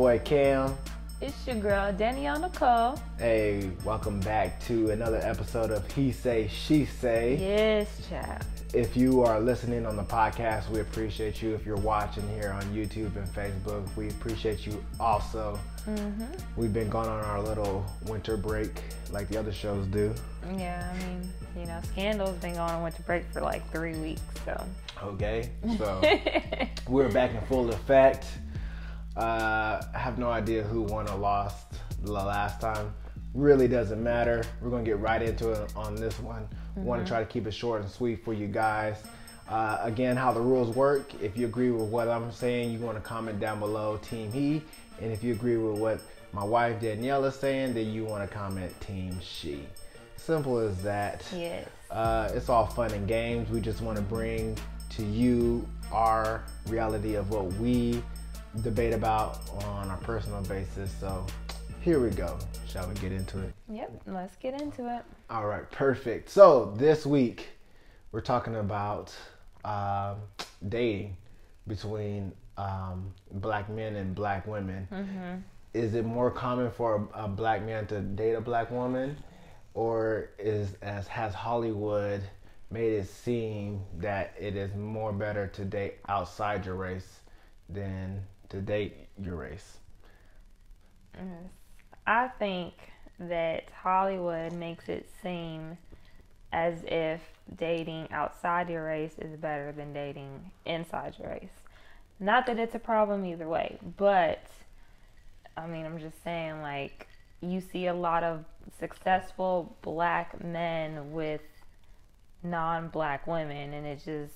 boy Cam. It's your girl Danielle Nicole. Hey, welcome back to another episode of He Say She Say. Yes, child. If you are listening on the podcast, we appreciate you. If you're watching here on YouTube and Facebook, we appreciate you also. Mm-hmm. We've been going on our little winter break like the other shows do. Yeah, I mean, you know, Scandal's been going on winter break for like three weeks, so. Okay, so we're back in full effect. Uh, I have no idea who won or lost the last time. Really doesn't matter. We're gonna get right into it on this one. Want to try to keep it short and sweet for you guys. Uh, again, how the rules work. If you agree with what I'm saying, you want to comment down below, Team He. And if you agree with what my wife Danielle is saying, then you want to comment Team She. Simple as that. yes. Uh, it's all fun and games. We just want to bring to you our reality of what we debate about on a personal basis. So here we go. Shall we get into it? Yep, let's get into it. All right, perfect. So this week we're talking about um, dating between um, black men and black women. Mm-hmm. Is it more common for a, a black man to date a black woman, or is as has Hollywood made it seem that it is more better to date outside your race than to date your race? I think that Hollywood makes it seem as if dating outside your race is better than dating inside your race. Not that it's a problem either way, but I mean, I'm just saying, like, you see a lot of successful black men with non black women, and it just,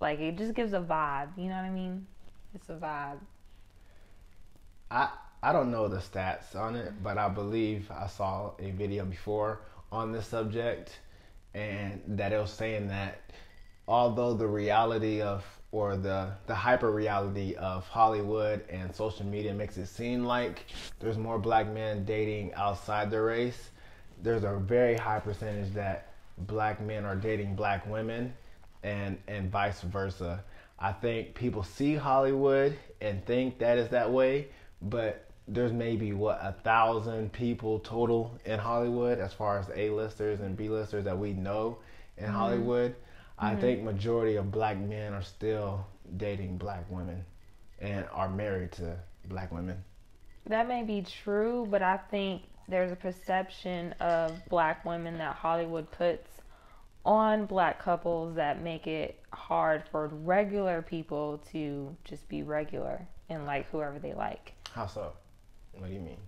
like, it just gives a vibe. You know what I mean? It's a vibe. I I don't know the stats on it, but I believe I saw a video before on this subject, and that it was saying that although the reality of or the the hyper reality of Hollywood and social media makes it seem like there's more black men dating outside their race, there's a very high percentage that black men are dating black women and and vice versa. I think people see Hollywood and think that is that way, but there's maybe what a thousand people total in Hollywood as far as A-listers and B-listers that we know in mm-hmm. Hollywood. I mm-hmm. think majority of black men are still dating black women and are married to black women. That may be true, but I think there's a perception of black women that Hollywood puts on black couples that make it hard for regular people to just be regular and like whoever they like. How so? What do you mean?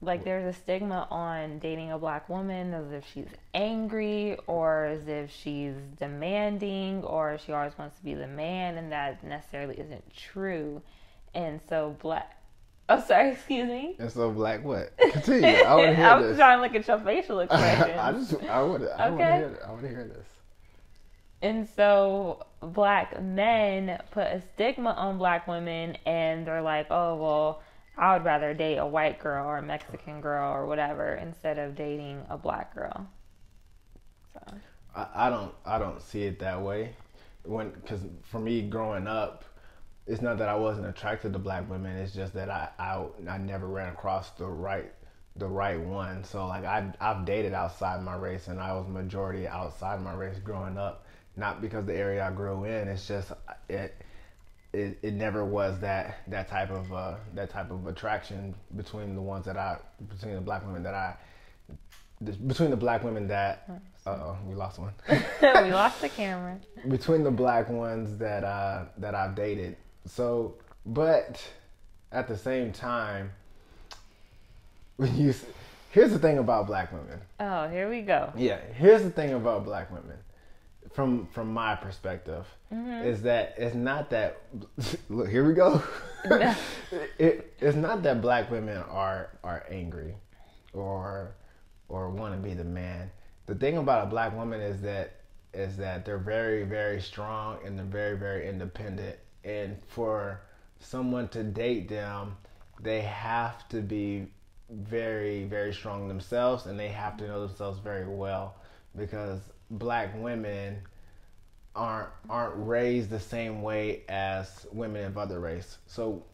Like there's a stigma on dating a black woman as if she's angry or as if she's demanding or she always wants to be the man and that necessarily isn't true. And so black Oh sorry, excuse me. And so black what? Continue. I want to hear I'm this. trying to look at your facial expression. I just I want to I want to Okay. hear I want to hear this. And so black men put a stigma on black women and they're like, oh, well, I would rather date a white girl or a Mexican girl or whatever instead of dating a black girl. So, I, I don't I don't see it that way. When because for me growing up, it's not that I wasn't attracted to black women. It's just that I I, I never ran across the right the right one. So like I I've dated outside my race and I was majority outside my race growing up. Not because the area I grew in. It's just it. It, it never was that that type of uh, that type of attraction between the ones that I between the black women that I between the black women that uh oh we lost one we lost the camera. between the black ones that uh that I've dated. So, but at the same time, when you here's the thing about black women. Oh, here we go. Yeah, here's the thing about black women, from from my perspective, mm-hmm. is that it's not that. Look, here we go. it, it's not that black women are are angry, or or want to be the man. The thing about a black woman is that is that they're very very strong and they're very very independent. And for someone to date them, they have to be very very strong themselves and they have to know themselves very well because black women aren't aren't raised the same way as women of other race. So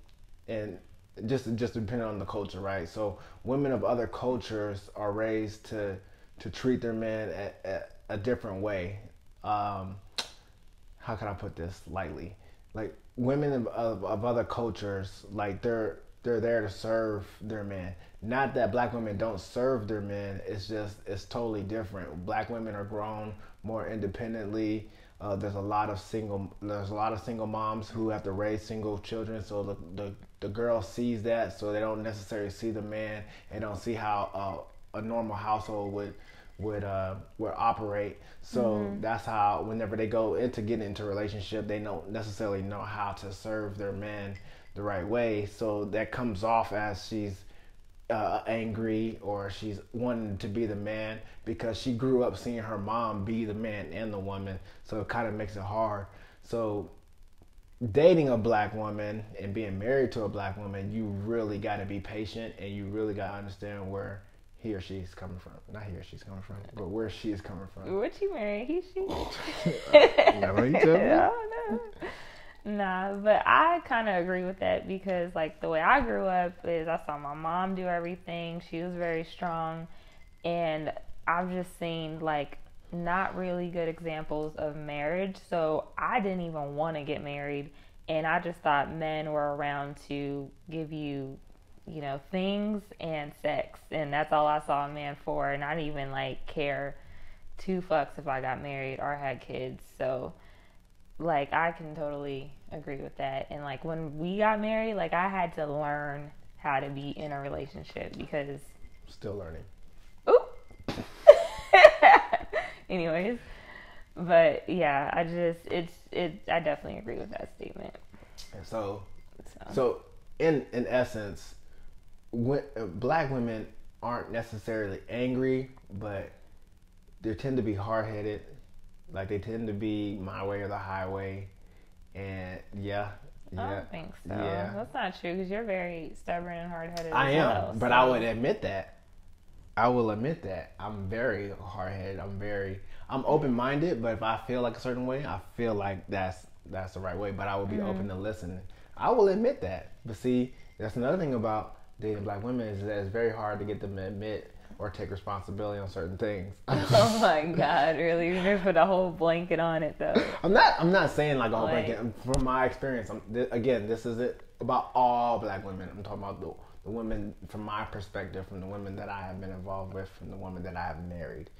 and just just depending on the culture, right? So women of other cultures are raised to to treat their men a, a, a different way. Um, how can I put this lightly? Like women of, of, of other cultures, like they're they're there to serve their men. Not that black women don't serve their men. It's just it's totally different. Black women are grown more independently. Uh, there's a lot of single there's a lot of single moms who have to raise single children. So the the, the girl sees that, so they don't necessarily see the man and don't see how uh, a normal household would would uh would operate. So mm-hmm. that's how whenever they go into getting into a relationship, they don't necessarily know how to serve their men the right way. So that comes off as she's uh, angry or she's wanting to be the man because she grew up seeing her mom be the man and the woman. So it kind of makes it hard. So dating a black woman and being married to a black woman, you really got to be patient and you really got to understand where he or she's coming from. Not he or she's coming from, but where she is coming from. What you married? He, she? I don't know. Nah, but I kind of agree with that because, like, the way I grew up is I saw my mom do everything. She was very strong. And I've just seen, like, not really good examples of marriage. So I didn't even want to get married. And I just thought men were around to give you you know, things and sex. And that's all I saw a man for. And I didn't even like care two fucks if I got married or had kids. So, like, I can totally agree with that. And like, when we got married, like, I had to learn how to be in a relationship because. Still learning. Ooh! Anyways. But yeah, I just, it's, it, I definitely agree with that statement. So, so, so in, in essence, when, uh, black women aren't necessarily angry, but they tend to be hard headed. Like they tend to be my way or the highway. And yeah, yeah. I don't think so. Yeah. That's not true because you're very stubborn and hard headed. I am, well, but so. I would admit that. I will admit that I'm very hard headed. I'm very I'm open minded, but if I feel like a certain way, I feel like that's that's the right way. But I will be mm-hmm. open to listening. I will admit that. But see, that's another thing about dating black women is that it's very hard to get them to admit or take responsibility on certain things. oh my god, really? You just put a whole blanket on it though. I'm not. I'm not saying like a whole like, blanket. From my experience, th- again, this is it about all black women. I'm talking about the, the women from my perspective, from the women that I have been involved with, from the women that I have married.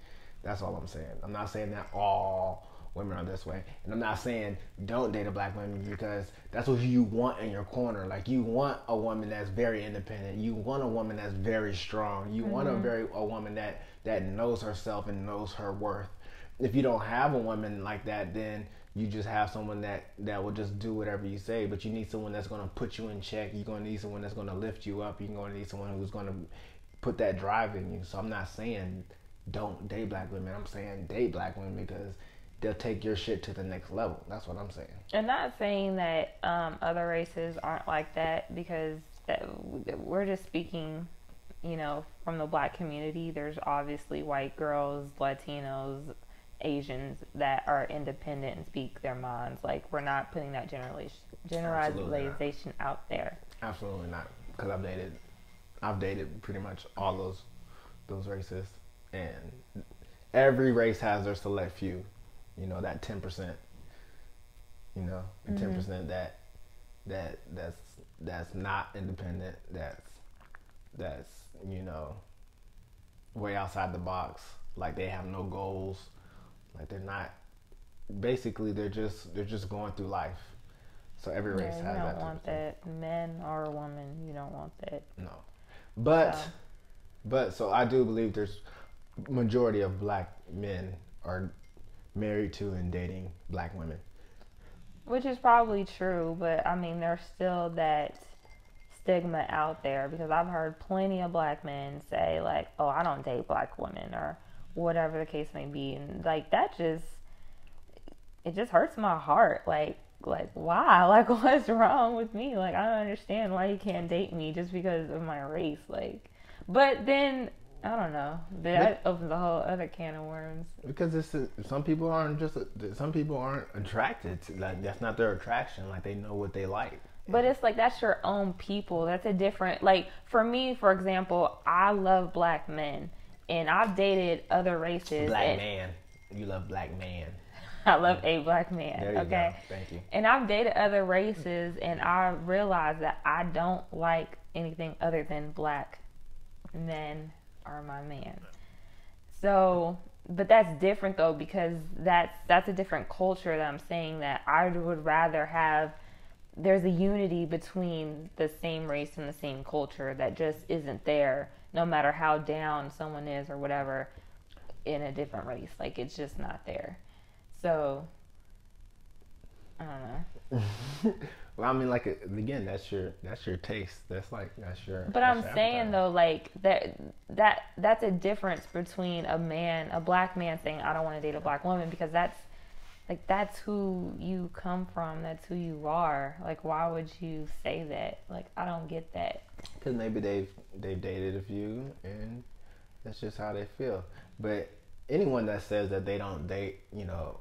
That's all I'm saying. I'm not saying that all women are this way. And I'm not saying don't date a black woman because that's what you want in your corner. Like you want a woman that's very independent. You want a woman that's very strong. You mm-hmm. want a mm-hmm. very a woman that that knows herself and knows her worth. If you don't have a woman like that, then you just have someone that that will just do whatever you say. But you need someone that's going to put you in check. You're going to need someone that's going to lift you up. You're going to need someone who's going to put that drive in you. So I'm not saying don't date black women. I'm saying date black women because they'll take your shit to the next level. That's what I'm saying. And not saying that um, other races aren't like that because that, we're just speaking, you know, from the black community. There's obviously white girls, Latinos, Asians that are independent and speak their minds. Like we're not putting that generalization generalization out there. Absolutely not, because I've dated, I've dated pretty much all those those races, and every race has their select few you know that 10% you know the mm-hmm. 10% that that that's that's not independent that's that's you know way outside the box like they have no goals like they're not basically they're just they're just going through life. So every race yeah, has you don't want that. Men or a woman you don't want that. No. But so. but so i do believe there's majority of black men are married to and dating black women. Which is probably true, but I mean, there's still that stigma out there because I've heard plenty of black men say, like, oh, I don't date black women or whatever the case may be. And like, that just, it just hurts my heart. Like, like why like what's wrong with me like i don't understand why you can't date me just because of my race like but then I don't know. That opens a whole other can of worms. Because it's some people aren't just some people aren't attracted to like that's not their attraction. Like they know what they like. But it's like that's your own people. That's a different like for me, for example, I love black men and I've dated other races. Black and man. You love black man. I love a black man. There you okay. go. Thank you. And I've dated other races and I realize that I don't like anything other than black men are my man. So but that's different though because that's that's a different culture that I'm saying that I would rather have there's a unity between the same race and the same culture that just isn't there no matter how down someone is or whatever in a different race. Like it's just not there. So i don't know well, I mean, like again, that's your that's your taste. That's like that's your. but that's i'm your saying though like that that that's a difference between a man a black man saying i don't want to date a black woman because that's like that's who you come from that's who you are like why would you say that like i don't get that Because maybe they've they've dated a few, and that's just how they feel. But anyone that says that they don't date, you know,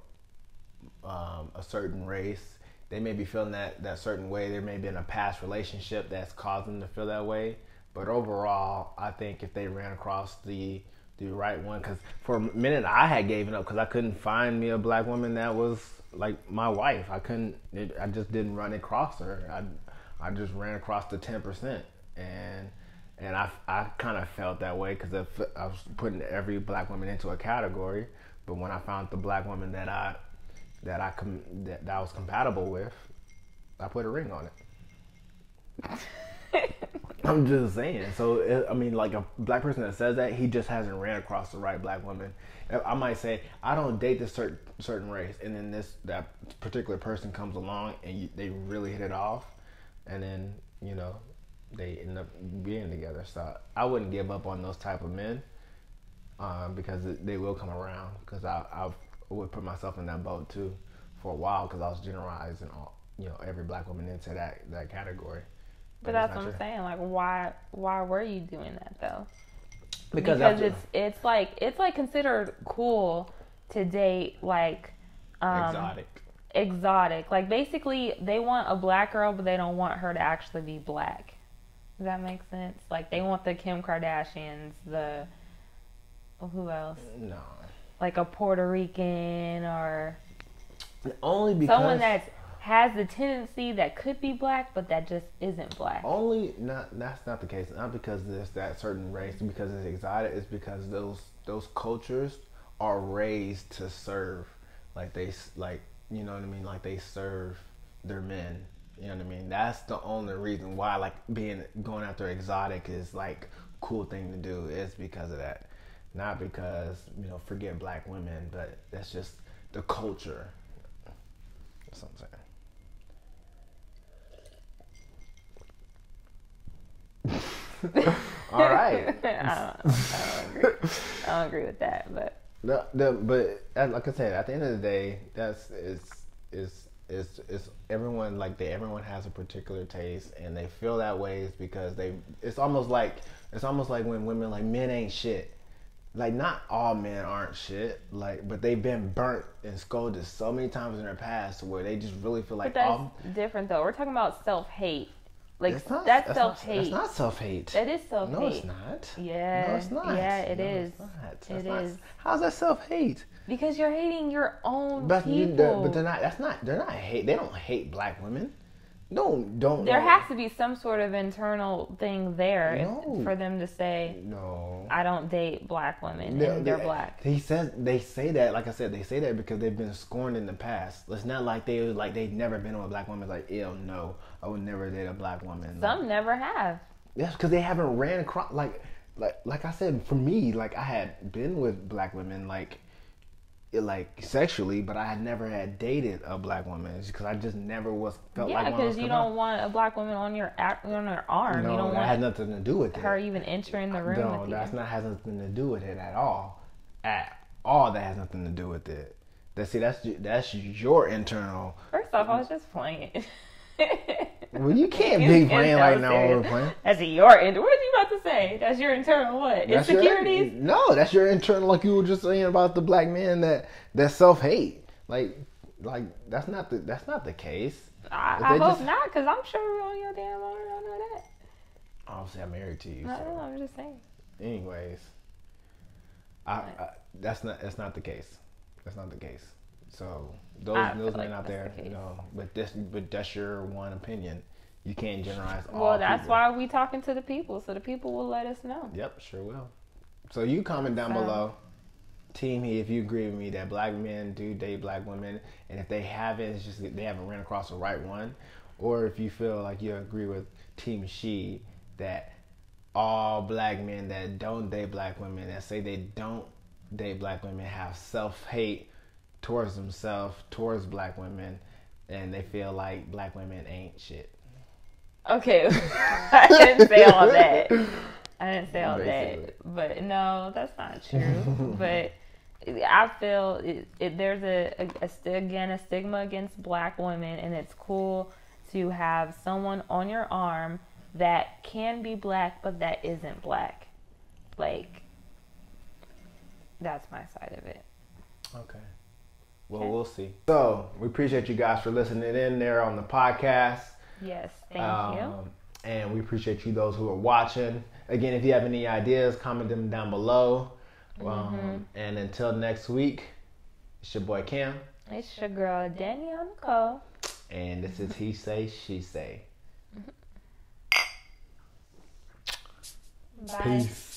um, a certain race, they may be feeling that that certain way. There may be in a past relationship that's caused them to feel that way. But overall, I think if they ran across the the right one, because for a minute I had given up because I couldn't find me a black woman that was like my wife. I couldn't. It, I just didn't run across her. I I just ran across the ten percent, and and I I kind of felt that way because I was putting every black woman into a category. But when I found the black woman that I that I com- that, that I was compatible with, I put a ring on it. I'm just saying. So it, I mean, like a black person that says that he just hasn't ran across the right black woman. I might say I don't date this certain certain race, and then this that particular person comes along and you, they really hit it off, and then you know they end up being together. So I wouldn't give up on those type of men um, because they will come around. Because I I would put myself in that boat too for a while because I was generalizing all you know every black woman into that that category. But it's that's what I'm true. saying. Like, why why were you doing that though? Because, Because, it's it's like it's like considered cool to date like um, exotic. exotic. Like basically, they want a black girl, but they don't want her to actually be black. Does that make sense? Like they want the Kim Kardashians, the who else? No, Like a Puerto Rican or only because someone that has the tendency that could be black, but that just isn't black. only not that's not the case. Not because there's that certain race, because it's exotic. It's because those those cultures are raised to serve, like they s- like you know what I mean. Like they serve their men. You know what I mean. That's the only reason why like being going after exotic is like cool thing to do is because of that. Not because you know forget black women, but that's just the culture. That's what I'm saying. All right. I, don't, I don't agree. I don't agree with that, but The, the but like I said, at the end of the day, that's it's it's it's it's everyone like they everyone has a particular taste and they feel that way is because they it's almost like it's almost like when women like men ain't shit. Like not all men aren't shit, like but they've been burnt and scolded so many times in their past where they just really feel like but that's all different though. We're talking about self hate. Like it's not, that's not- self hate. It's not self hate. That is self hate. No, it's not. Yeah. No, it's not. Yeah, it no, is. It's not. That's It not- is. How's that self hate? Because you're hating your own But you, people. they're, but they're not. That's not. They're not hate. They don't hate black women. Don't don't. there no. has to be some sort of internal thing there No. for them to say, No. "I don't date black women and they're they- black." He says they say that. Like I said, they say that because they've been scorned in the past. It's not like they like they've never been with a black woman. It's like, ew, no, I would never date a black woman. Some never have. That's because they haven't ran across like like like I said for me like I had been with black women like like sexually, but I had never had dated a black woman because I just never was felt Yeah, like one because you don't want a black woman on your on your arm. No, you don't that had nothing to do with her it. even entering the room No, with you. that's not has nothing to do with it at all. At all, that has nothing to do with it. That see, that's that's your internal. First off, I was just playing. Well, you can't You be playing like now. We're playing. That's your What say? That's your internal what? That's your- Insecurities? no, that's your internal. Like you were just saying about the black man that that self hate. Like, like that's not the that's not the case. I, I hope just- not, because I'm sure we're on your damn owner. I know that. Obviously, I'm married to you. No, so. no, I'm just saying. Anyways, I, I that's not that's not the case. That's not the case. So those I those men like out there, the you know, but this but that's your one opinion. You can't generalize all. Well, that's people. why we talking to the people, so the people will let us know. Yep, sure will. So you comment down So- below, team me if you agree with me that black men do date black women, and if they haven't, it's just that they haven't ran across the right one, or if you feel like you agree with Team She that all black men that don't date black women that say they don't date black women have self hate towards themselves, towards black women, and they feel like black women ain't shit. Okay, I didn't say all that. I didn't say all Basically. that, but no, that's not true. but I feel it, it, there's a, a, a again a stigma against black women, and it's cool to have someone on your arm that can be black but that isn't black. Like that's my side of it. Okay. Well, Okay. we'll see. So we appreciate you guys for listening in there on the podcast. Yes, thank you. Um, And we appreciate you, those who are watching. Again, if you have any ideas, comment them down below. Mm-hmm. Um, and until next week, it's your boy Cam, It's your girl Danielle Nicole. and this is He Say, She Say. Bye. Peace.